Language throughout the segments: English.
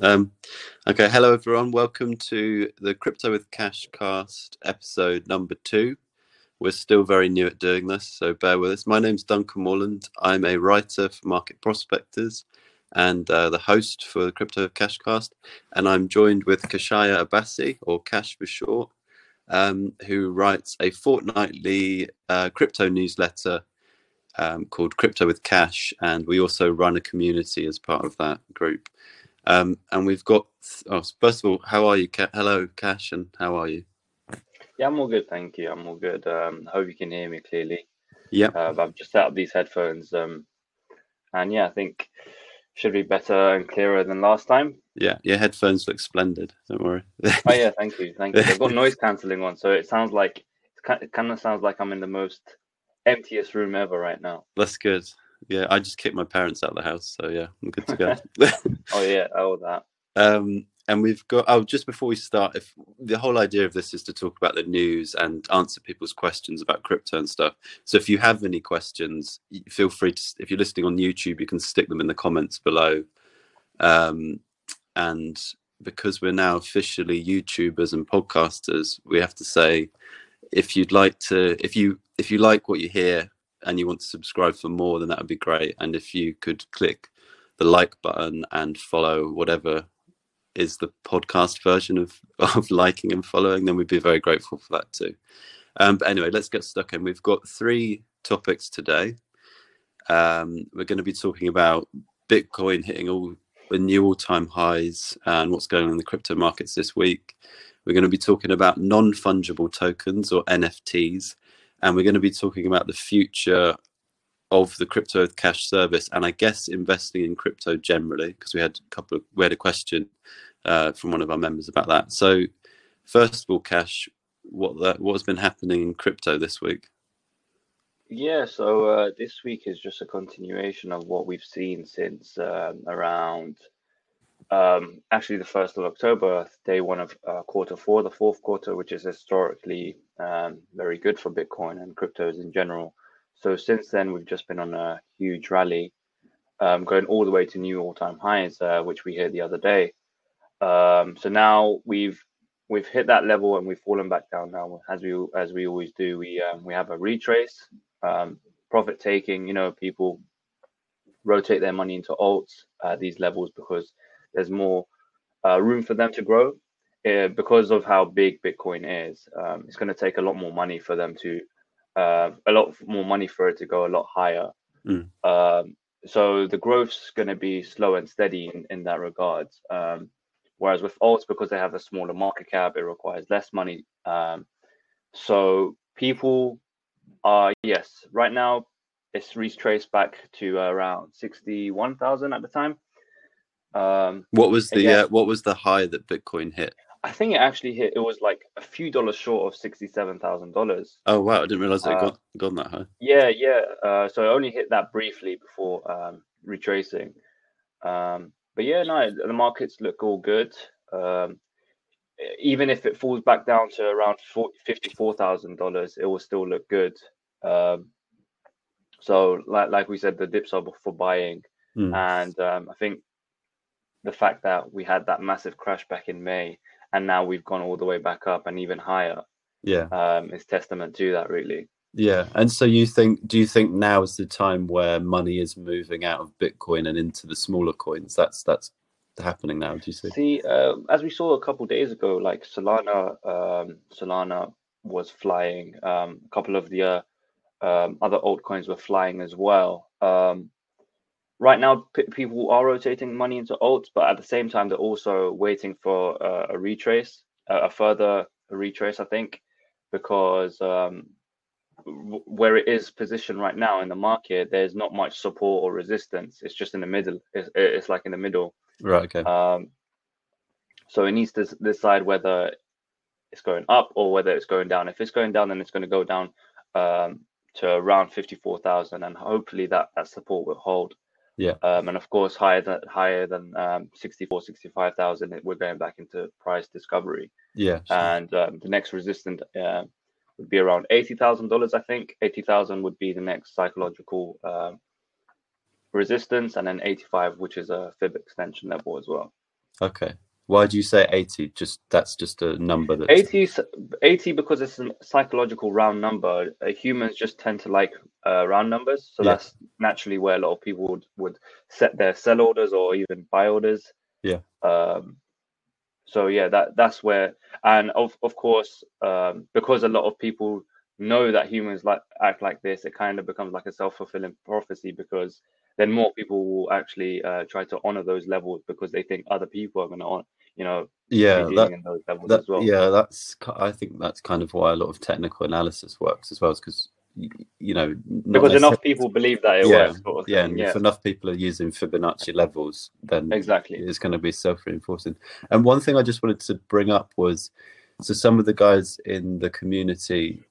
Um, okay, hello everyone. Welcome to the Crypto with Cash cast episode number two. We're still very new at doing this, so bear with us. My name's Duncan Morland. I'm a writer for Market Prospectors and uh, the host for the Crypto with Cash cast. And I'm joined with Kashaya Abassi, or Cash for short, um, who writes a fortnightly uh, crypto newsletter um, called Crypto with Cash, and we also run a community as part of that group. Um, and we've got, oh, first of all, how are you? Hello, Cash, and how are you? Yeah, I'm all good, thank you. I'm all good. Um, I hope you can hear me clearly. Yeah. Uh, I've just set up these headphones, um, and yeah, I think should be better and clearer than last time. Yeah, your headphones look splendid. Don't worry. oh yeah, thank you, thank you. They've got noise cancelling on, so it sounds like it kind of sounds like I'm in the most emptiest room ever right now. That's good. Yeah, I just kicked my parents out of the house, so yeah, I'm good to go. oh yeah, oh that. Um, and we've got oh, just before we start, if the whole idea of this is to talk about the news and answer people's questions about crypto and stuff. So if you have any questions, feel free to. If you're listening on YouTube, you can stick them in the comments below. Um, and because we're now officially YouTubers and podcasters, we have to say if you'd like to, if you if you like what you hear and you want to subscribe for more, then that would be great. And if you could click the like button and follow whatever is the podcast version of of liking and following, then we'd be very grateful for that too. Um, but anyway, let's get stuck in. We've got three topics today. Um, we're going to be talking about Bitcoin hitting all the new all-time highs and what's going on in the crypto markets this week. We're going to be talking about non-fungible tokens or NFTs, and we're going to be talking about the future of the crypto cash service and I guess investing in crypto generally because we had a couple of we had a question uh, from one of our members about that. So first of all, Cash, what that what has been happening in crypto this week? Yeah, so uh, this week is just a continuation of what we've seen since um, around um, actually the first of October, day one of uh, quarter four, the fourth quarter, which is historically um, very good for Bitcoin and cryptos in general. So since then, we've just been on a huge rally, um, going all the way to new all-time highs, uh, which we hit the other day. Um, so now we've we've hit that level and we've fallen back down now, as we as we always do. We um, we have a retrace, um, profit taking. You know, people rotate their money into alts at these levels because there's more uh, room for them to grow. Uh, because of how big Bitcoin is, um, it's going to take a lot more money for them to uh, a lot more money for it to go a lot higher. Mm. Um, so the growth's going to be slow and steady in, in that regard. Um, whereas with alts, because they have a smaller market cap, it requires less money. Um, so people are yes, right now it's retraced back to around sixty-one thousand at the time. Um, what was the uh, what was the high that Bitcoin hit? I think it actually hit. It was like a few dollars short of sixty-seven thousand dollars. Oh wow! I didn't realize it uh, got gone that high. Yeah, yeah. Uh, so I only hit that briefly before um, retracing. Um, but yeah, no, the markets look all good. Um, even if it falls back down to around fifty-four thousand dollars, it will still look good. Um, so, like like we said, the dips are for buying, mm. and um, I think the fact that we had that massive crash back in May and now we've gone all the way back up and even higher. Yeah, um, is testament to that, really. Yeah, and so you think? Do you think now is the time where money is moving out of Bitcoin and into the smaller coins? That's that's happening now. Do you see? See, uh, as we saw a couple days ago, like Solana, um, Solana was flying. Um, a couple of the uh, um, other altcoins were flying as well. Um, right now p- people are rotating money into alts, but at the same time they're also waiting for uh, a retrace, uh, a further retrace, I think, because um, w- where it is positioned right now in the market, there's not much support or resistance. It's just in the middle. It's, it's like in the middle. Right. Okay. Um, so it needs to decide whether it's going up or whether it's going down. If it's going down, then it's going to go down um, to around fifty-four thousand, and hopefully that that support will hold. Yeah. Um, and of course, higher than higher than um, 64, 65,000, we're going back into price discovery. Yeah. Sure. And um, the next resistant uh, would be around eighty thousand dollars. I think eighty thousand would be the next psychological um, resistance, and then 85, which is a fib extension level as well. Okay. Why do you say 80? Just that's just a number that 80, 80 because it's a psychological round number. Uh, humans just tend to like uh, round numbers, so Yeah. that's naturally where a lot of people would, would set their sell orders or even buy orders. Yeah. Um, so yeah, that that's where, and of of course, um, because a lot of people know that humans like act like this, it kind of becomes like a self fulfilling prophecy because then more people will actually uh, try to honor those levels because they think other people are going to, you know, yeah, that, in those levels that well. yeah, that's I think that's kind of why a lot of technical analysis works as well, because you know because enough people believe that it yeah, works. Sort of yeah, and yeah, if enough people are using Fibonacci levels, then exactly. it's going to be self-reinforcing. And one thing I just wanted to bring up was, so some of the guys in the community,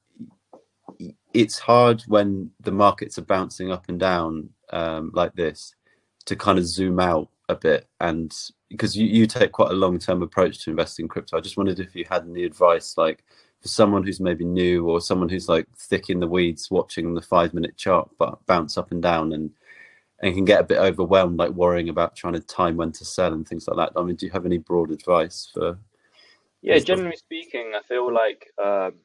it's hard when the markets are bouncing up and down um, like this to kind of zoom out a bit and because you, you take quite a long-term approach to investing in crypto i just wondered if you had any advice like for someone who's maybe new or someone who's like thick in the weeds watching the five minute chart but bounce up and down and and can get a bit overwhelmed like worrying about trying to time when to sell and things like that. I mean do you have any broad advice for Yeah, generally speaking, I feel like um,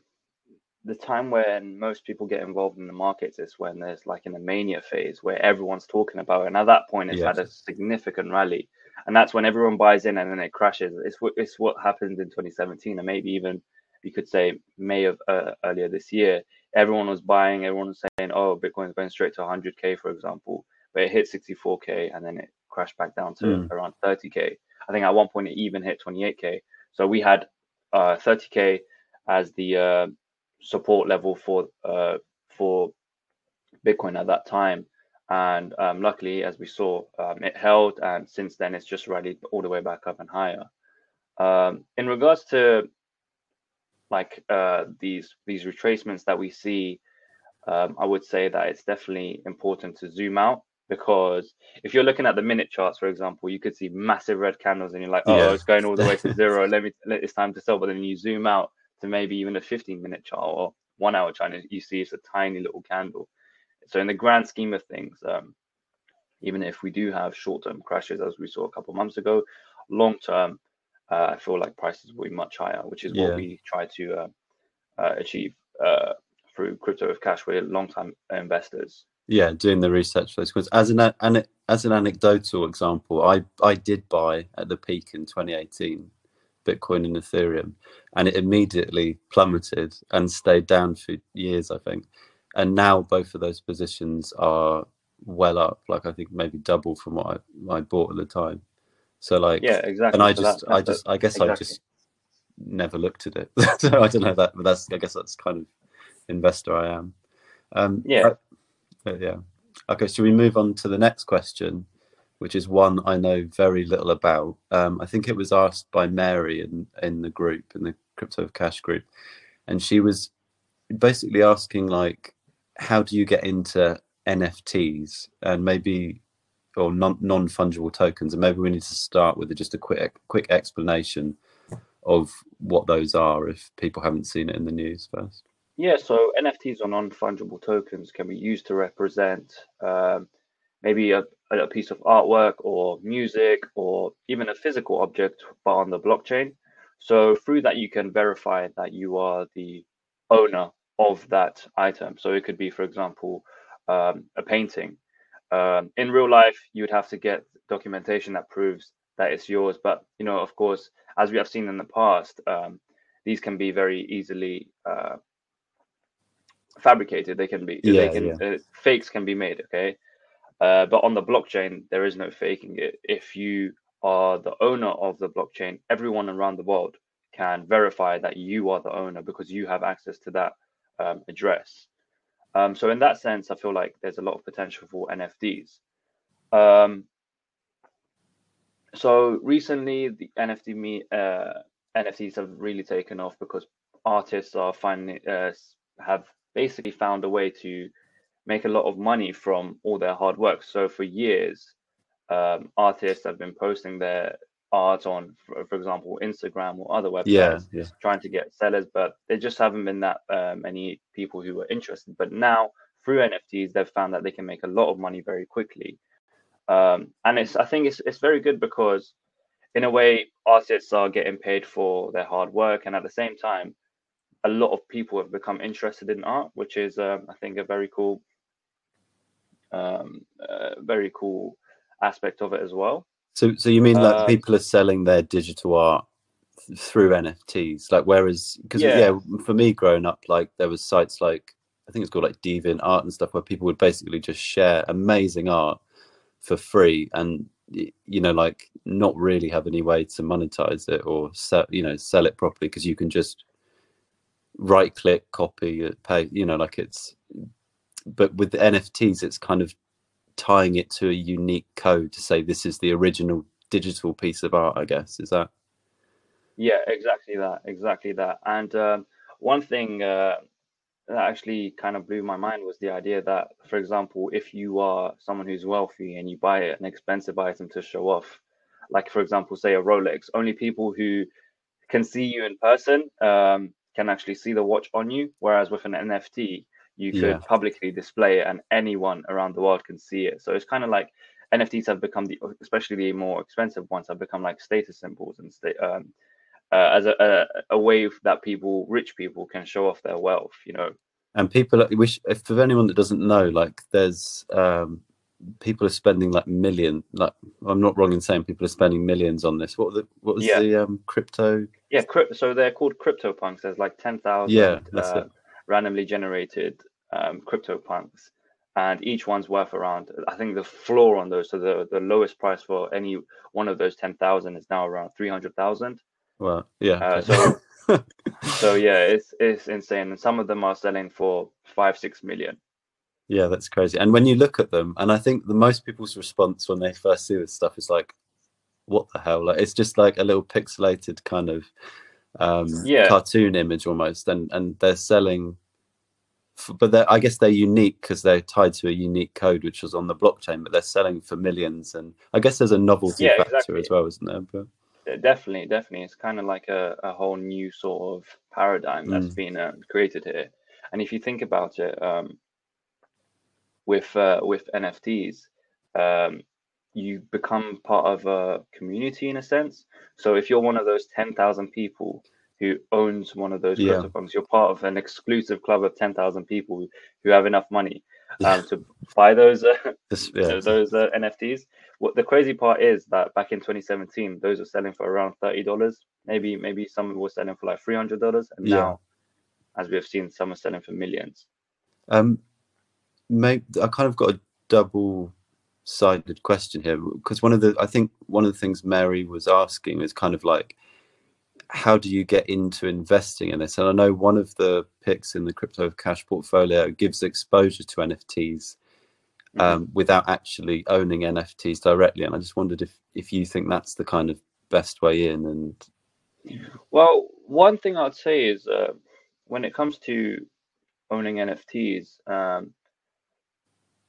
the time when most people get involved in the markets is when there's like in a mania phase where everyone's talking about it. And at that point, it's had a significant rally. And that's when everyone buys in and then it crashes. It's, what it's what happened in 2017 and maybe even you could say May of uh, earlier this year. Everyone was buying, everyone was saying, oh, Bitcoin's going straight to 100K, for example. But it hit 64K and then it crashed back down to Mm. around 30K. I think at one point it even hit 28K. So we had uh, 30k as the uh, support level for uh, for Bitcoin at that time, and um, luckily, as we saw, um, it held, and since then it's just rallied all the way back up and higher. Um, in regards to like uh, these these retracements that we see, um, I would say that it's definitely important to zoom out because if you're looking at the minute charts, for example, you could see massive red candles and you're like, oh, Yeah. it's going all the way to zero. Let me let it's time to sell. But then you zoom out to maybe even a 15 minute chart or one hour chart, and you see it's a tiny little candle. So in the grand scheme of things, um, even if we do have short term crashes as we saw a couple months ago, long term, uh, I feel like prices will be much higher, which is Yeah. what we try to uh, uh, achieve uh, through crypto with cash. We're long time investors. yeah doing the research for those questions as an, an as an anecdotal example i i did buy at the peak in 2018 bitcoin and ethereum and it immediately plummeted and stayed down for years i think. And now both of those positions are well up like i think maybe double from what i, I bought at the time. So like Yeah, exactly. and i So just that- i just i guess i just never looked at it. So i don't know that but that's i guess that's kind of investor i am. Um Yeah. I- yeah. Okay, so we move on to the next question, which is one I know very little about. Um, I think it was asked by Mary in, in the group, in the Crypto Cash group. And she was basically asking, like, how do you get into NFTs and maybe, or non non fungible tokens? And maybe we need to start with just a quick quick explanation of what those are if people haven't seen it in the news first. Yeah, so NFTs or non-fungible tokens can be used to represent um, maybe a, a piece of artwork or music or even a physical object, but on the blockchain. So through that, you can verify that you are the owner of that item. So it could be, for example, um, a painting. Um, in real life, you would have to get documentation that proves that it's yours. But you know, of course, as we have seen in the past, um, these can be very easily uh, fabricated. They can be, Yeah, they can, uh, fakes can be made. Okay, uh, but on the blockchain, there is no faking it. If you are the owner of the blockchain, everyone around the world can verify that you are the owner because you have access to that um, address. Um, so in that sense, I feel like there's a lot of potential for NFTs. Um, so recently, the NFT me uh, NFTs have really taken off because artists are finding uh, have basically found a way to make a lot of money from all their hard work. So for years, um, artists have been posting their art on, for, for example, Instagram or other websites Yeah, yeah. trying to get sellers, but there just haven't been that uh, many people who were interested. But now through NFTs, they've found that they can make a lot of money very quickly. Um, and it's I think it's it's very good because in a way artists are getting paid for their hard work and at the same time a lot of people have become interested in art which is um, i think a very cool um, uh, very cool aspect of it as well So, so you mean like Um, people are selling their digital art through NFTs? Like, whereas, because Yeah. yeah. for me growing up, like there was sites like I think it's called like DeviantArt and stuff, where people would basically just share amazing art for free, and you know, like not really have any way to monetize it or sell, you know, sell it properly because you can just right click, copy, it, pay, you know, like it's. But with the NFTs, it's kind of tying it to a unique code to say this is the original digital piece of art i guess is that Yeah, exactly that, exactly that. And um, one thing uh, that actually kind of blew my mind was the idea that, for example, if you are someone who's wealthy and you buy an expensive item to show off, like for example, say a Rolex, only people who can see you in person um, can actually see the watch on you. Whereas with an NFT, you could Yeah. publicly display it and anyone around the world can see it. So it's kind of like NFTs have become the, especially the more expensive ones, have become like status symbols and sta- um, uh, as a, a a way that people, rich people, can show off their wealth. You know, and people wish if for anyone that doesn't know like there's um people are spending like million like i'm not wrong in saying people are spending millions on this what the what was Yeah. the um crypto yeah. Crypt, so they're called CryptoPunks. There's like ten thousand Yeah, that's uh, it. Randomly generated um, CryptoPunks, and each one's worth around. I think the floor on those, so the the lowest price for any one of those ten thousand is now around three hundred thousand. well yeah Uh, so so yeah, it's it's insane, and some of them are selling for five six million. yeah that's crazy and when you look at them and i think the most people's response when they first see this stuff is like what the hell like it's just like a little pixelated kind of um Yeah. cartoon image almost and and they're selling f- but they're, i guess they're unique because they're tied to a unique code which was on the blockchain but they're selling for millions and i guess there's a novelty Yeah, factor exactly. as well isn't there but Uh, Definitely, definitely, it's kind of like a, a whole new sort of paradigm that's Mm. been uh, created here. And if you think about it, um, with uh, with NFTs, um, you become part of a community in a sense. So if you're one of those ten thousand people who owns one of those Yeah. CryptoPunks, you're part of an exclusive club of ten thousand people who, have enough money um, to buy those uh, this, yeah so those uh, NFTs. What the crazy part is that back in 2017, those were selling for around thirty dollars. Maybe maybe some were selling for like three hundred dollars, and Yeah. now, as we have seen, some are selling for millions. Um, I kind of got a double-sided question here because one of the I think one of the things Mary was asking is kind of like, how do you get into investing in this? And I know one of the picks in the crypto cash portfolio gives exposure to NFTs Mhm. um, without actually owning NFTs directly, and I just wondered if if you think that's the kind of best way in and Well, one thing I'd say is uh, when it comes to owning NFTs, um,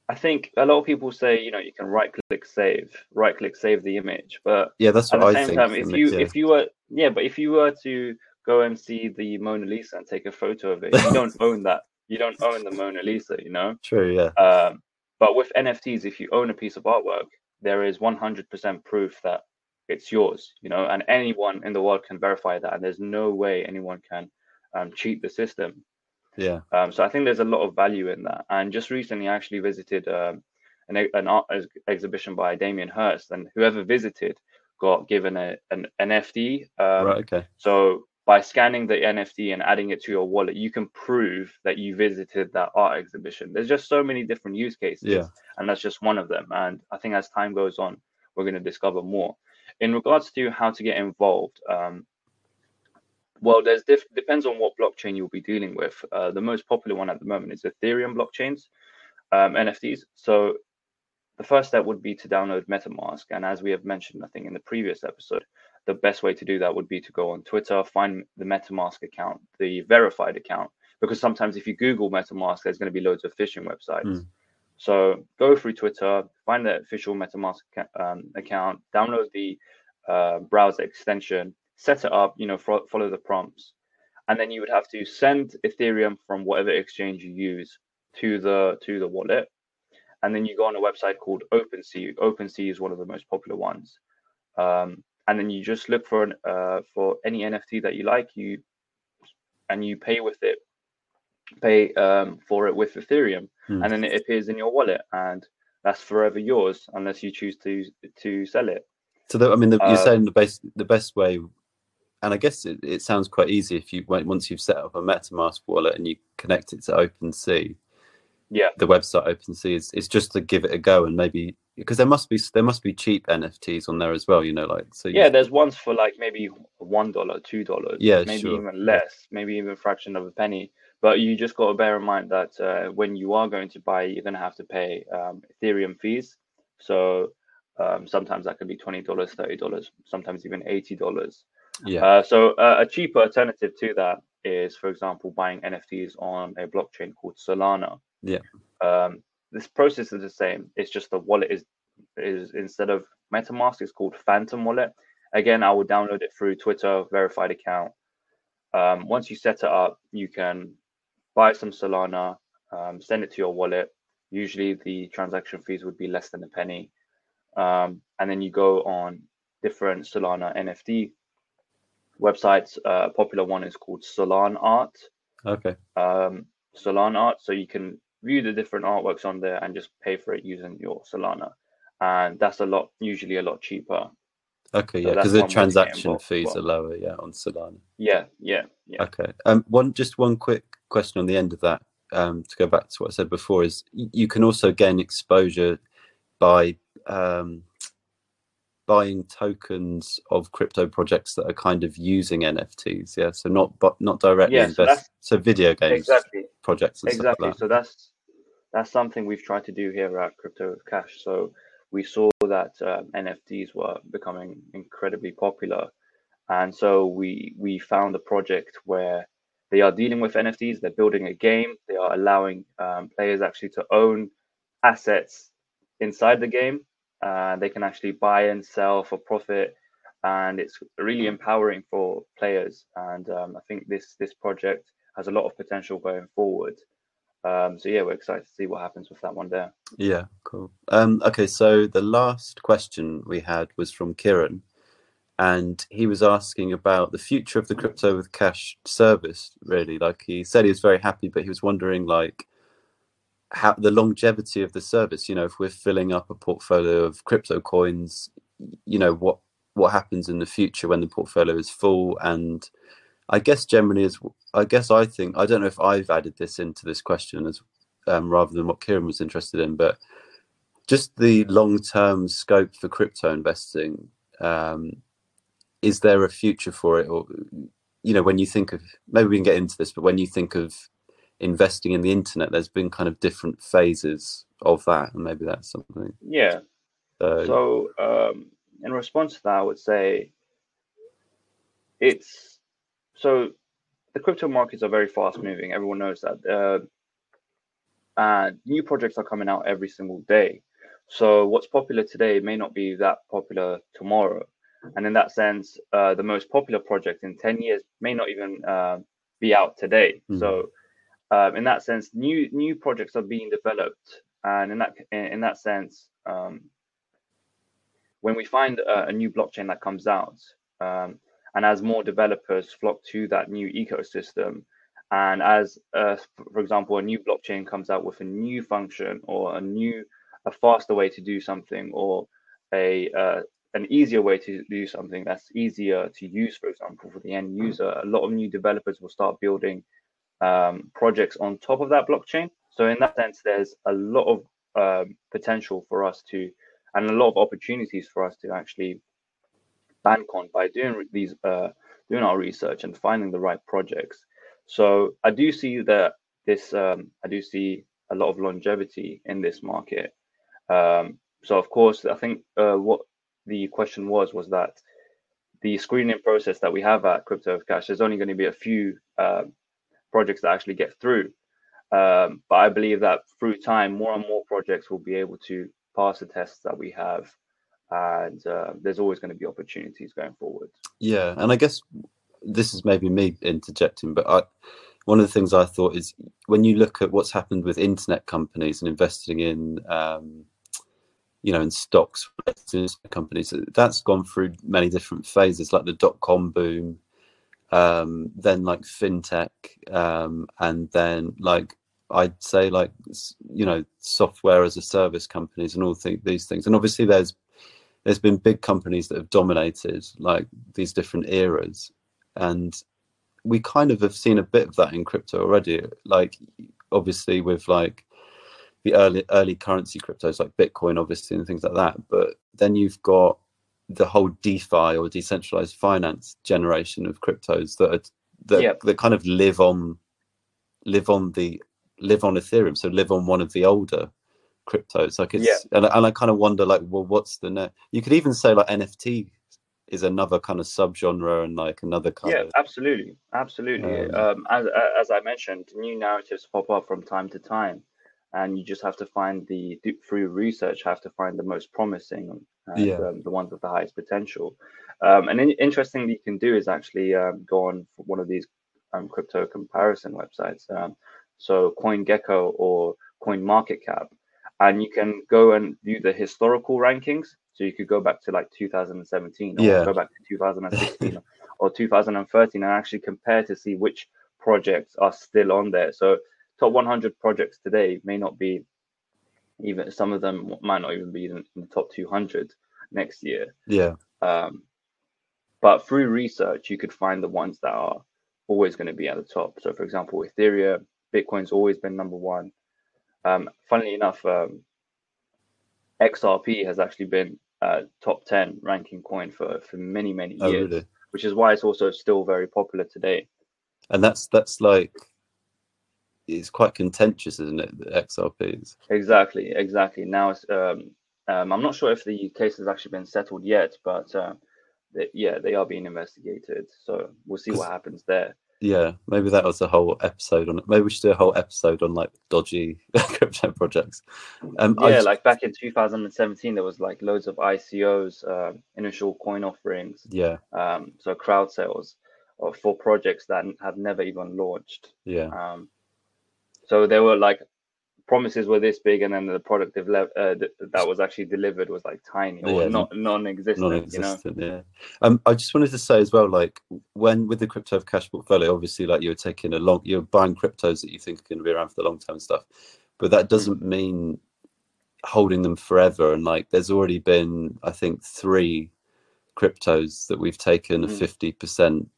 I think a lot of people say you know you can right click save, right click save the image, but yeah, that's at what the I same think. time, if it, you yeah. if you were yeah, but if you were to go and see the Mona Lisa and take a photo of it, you don't own that. You don't own the Mona Lisa, you know. True, yeah, Um, but with NFTs, if you own a piece of artwork, there is 100% proof that it's yours, you know, and anyone in the world can verify that. And there's no way anyone can um, cheat the system. Yeah, Um, so I think there's a lot of value in that. And just recently, I actually visited um, an, an art ex- exhibition by Damien Hirst, and whoever visited got given a, an NFT. Um, right, okay, so by scanning the NFT and adding it to your wallet, you can prove that you visited that art exhibition. There's just so many different use cases, Yeah. and that's just one of them. And I think as time goes on, we're going to discover more. In regards to how to get involved, um, well, there's diff- depends on what blockchain you'll be dealing with. Uh, the most popular one at the moment is Ethereum blockchains, um, NFTs. So the first step would be to download MetaMask, and as we have mentioned, I think in the previous episode, the best way to do that would be to go on Twitter, find the MetaMask account, the verified account, because sometimes if you Google MetaMask, there's going to be loads of phishing websites. Mm. So go through Twitter, find the official MetaMask um, account, download the uh, browser extension, set it up, you know, fo- follow the prompts, and then you would have to send Ethereum from whatever exchange you use to the to the wallet, and then you go on a website called OpenSea. OpenSea is one of the most popular ones, um, and then you just look for an, uh, for any NFT that you like. You and you pay with it, pay um, for it with Ethereum, Hmm. and then it appears in your wallet, and that's forever yours unless you choose to to sell it. So the, I mean, the, you're Uh, saying the best the best way, and I guess it, it sounds quite easy if you once you've set up a MetaMask wallet and you connect it to OpenSea. Yeah. The website OpenSea is is just to give it a go and maybe because there must be there must be cheap NFTs on there as well. You know, like so. you- Yeah, there's ones for like maybe one dollar, two dollars, Yeah, maybe sure. even less, maybe even a fraction of a penny. But you just got to bear in mind that uh, when you are going to buy, you're going to have to pay um, Ethereum fees. So um, sometimes that could be twenty dollars, thirty dollars, sometimes even eighty dollars. Yeah, Uh, so uh, a cheaper alternative to that is, for example, buying NFTs on a blockchain called Solana. Yeah. Um, this process is the same. It's just the wallet is is instead of MetaMask, it's called Phantom Wallet. Again, I will download it through Twitter verified account. Um, once you set it up, you can buy some Solana, um, send it to your wallet. Usually, the transaction fees would be less than a penny, um, and then you go on different Solana NFT websites. Uh, a popular one is called Solanart. okay, Um, Solanart, so you can view the different artworks on there and just pay for it using your Solana, and that's a lot, usually a lot cheaper. okay, So yeah, because the one way to get transaction fees well. are lower, yeah, on Solana. Yeah, yeah, yeah. Okay. Um, one just one quick question on the end of that. Um, to go back to what I said before is you can also gain exposure by um, buying tokens of crypto projects that are kind of using NFTs. Yeah. So not but not directly Yeah, so invest. So video games Exactly. projects and exactly stuff so that's that's something we've tried to do here at crypto cash so we saw that um, nfts were becoming incredibly popular and so we we found a project where they are dealing with nfts they're building a game they are allowing um, players actually to own assets inside the game uh, they can actually buy and sell for profit and it's really empowering for players and um, i think this this project has a lot of potential going forward um, so yeah, we're excited to see what happens with that one there. Yeah, cool. Um, okay, so the last question we had was from Kieran, and he was asking about the future of the crypto with cash service. Really, like he said, he was very happy, but he was wondering like how the longevity of the service. You know, if we're filling up a portfolio of crypto coins, you know what what happens in the future when the portfolio is full and I guess generally is I guess I think I don't know if I've added this into this question as um, rather than what Kieran was interested in, but just the long term scope for crypto investing. Um, is there a future for it, or you know, when you think of maybe we can get into this, but when you think of investing in the internet, there's been kind of different phases of that, and maybe that's something. Yeah. So, So um, in response to that, I would say it's so the crypto markets are very fast moving. Everyone knows that. Uh, and new projects are coming out every single day. So what's popular today may not be that popular tomorrow. And in that sense, uh, the most popular project in 10 years may not even uh, be out today. Mhm. So um, in that sense, new new projects are being developed. And in that in that sense, um, when we find a, a new blockchain that comes out, um, and as more developers flock to that new ecosystem, and as, uh, for example, a new blockchain comes out with a new function or a new, a faster way to do something, or a uh, an easier way to do something that's easier to use, for example, for the end user, a lot of new developers will start building um, projects on top of that blockchain. So in that sense, there's a lot of um, potential for us to, and a lot of opportunities for us to actually bank on by doing these, uh, doing our research and finding the right projects. So I do see that this, um, I do see a lot of longevity in this market. Um, so of course, I think uh, what the question was was that the screening process that we have at Crypto of Cash, there's only going to be a few uh, projects that actually get through. Um, but I believe that through time, more and more projects will be able to pass the tests that we have, and uh, there's always going to be opportunities going forward. yeah, and I guess this is maybe me interjecting, but I, one of the things I thought is when you look at what's happened with internet companies and investing in, um, you know, in stocks companies, that's gone through many different phases, like the dot com boom, um, then like fintech, um, and then like I'd say like you know software as a service companies and all th- these things. And obviously there's there's been big companies that have dominated like these different eras, and we kind of have seen a bit of that in crypto already. Like obviously with like the early early currency cryptos like Bitcoin, obviously, and things like that. But then you've got the whole DeFi or decentralized finance generation of cryptos that are, that yep. that kind of live on live on the live on Ethereum, so live on one of the older cryptos. Like it's, yeah. and, and I kind of wonder, like, well, what's the net? You could even say like NFT is another kind of subgenre and like another kind yeah, of. absolutely, absolutely. Um, um, as as I mentioned, new narratives pop up from time to time, and you just have to find the through research have to find the most promising yeah. um, the ones with the highest potential. Um, and in, interesting you can do is actually um, go on one of these um, crypto comparison websites. Um, so CoinGecko or CoinMarketCap, and you can go and view the historical rankings. So you could go back to like 2017 or yeah. go back to 2016 or 2013 and actually compare to see which projects are still on there. So top 100 projects today may not be even some of them might not even be in, the top 200 next year. Yeah. Um, but through research, you could find the ones that are always going to be at the top. So, for example, Ethereum, Bitcoin's always been number one. Um, funnily enough, um, XRP has actually been uh, top 10 ranking coin for, for many, many oh, years, really? which is why it's also still very popular today. And that's that's like it's quite contentious, isn't it? The XRPs. Exactly, exactly. Now it's um, um, I'm not sure if the case has actually been settled yet, but uh, they, yeah, they are being investigated. So we'll see what happens there. Yeah, maybe that was a whole episode on it. Maybe we should do a whole episode on like dodgy crypto projects. Um, yeah, just... like back in 2017, there was like loads of ICOs, uh, initial coin offerings. Yeah. Um, so crowd sales uh, for projects that have never even launched. Yeah. Um, so there were like promises were this big, and then the product of uh, that was actually delivered was like tiny or yeah, not non-existent. Non-existent, you know? yeah. Um, I just wanted to say as well, like when with the crypto cash portfolio, obviously, like you're taking a long, you're buying cryptos that you think are going to be around for the long term stuff, but that doesn't mean holding them forever. And like, there's already been, I think, three cryptos that we've taken a mm. fifty percent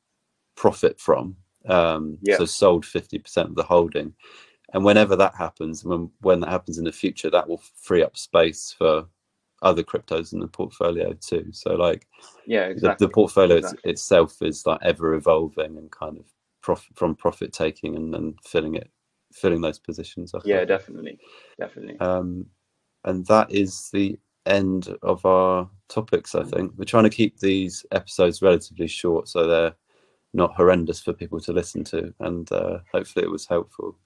profit from. Um, yeah. So sold fifty percent of the holding and whenever that happens when when that happens in the future that will free up space for other cryptos in the portfolio too. So like yeah exactly. the, the portfolio exactly. itself is like ever evolving and kind of profit from profit taking and then filling it filling those positions up yeah definitely. Definitely. Um and that is the end of our topics i think. We're trying to keep these episodes relatively short so they're not horrendous for people to listen to. And uh, hopefully it was helpful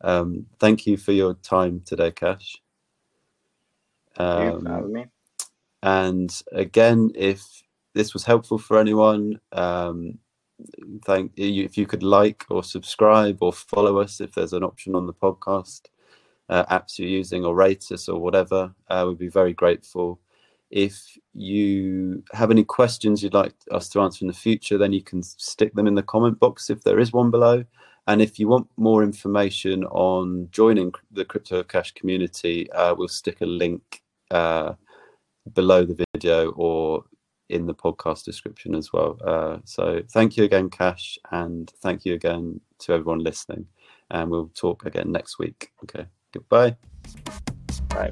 um, thank you for your time today, Cash. Um, and again, if this was helpful for anyone, um, thank you. If you could like or subscribe or follow us, if there's an option on the podcast uh, apps you're using, or rate us or whatever, uh, we'd be very grateful. If you have any questions you'd like us to answer in the future, then you can stick them in the comment box if there is one below. And if you want more information on joining the Crypto Cash community, uh, we'll stick a link uh, below the video or in the podcast description as well. Uh, so thank you again, Cash, and thank you again to everyone listening. And we'll talk again next week. Okay, goodbye. Bye.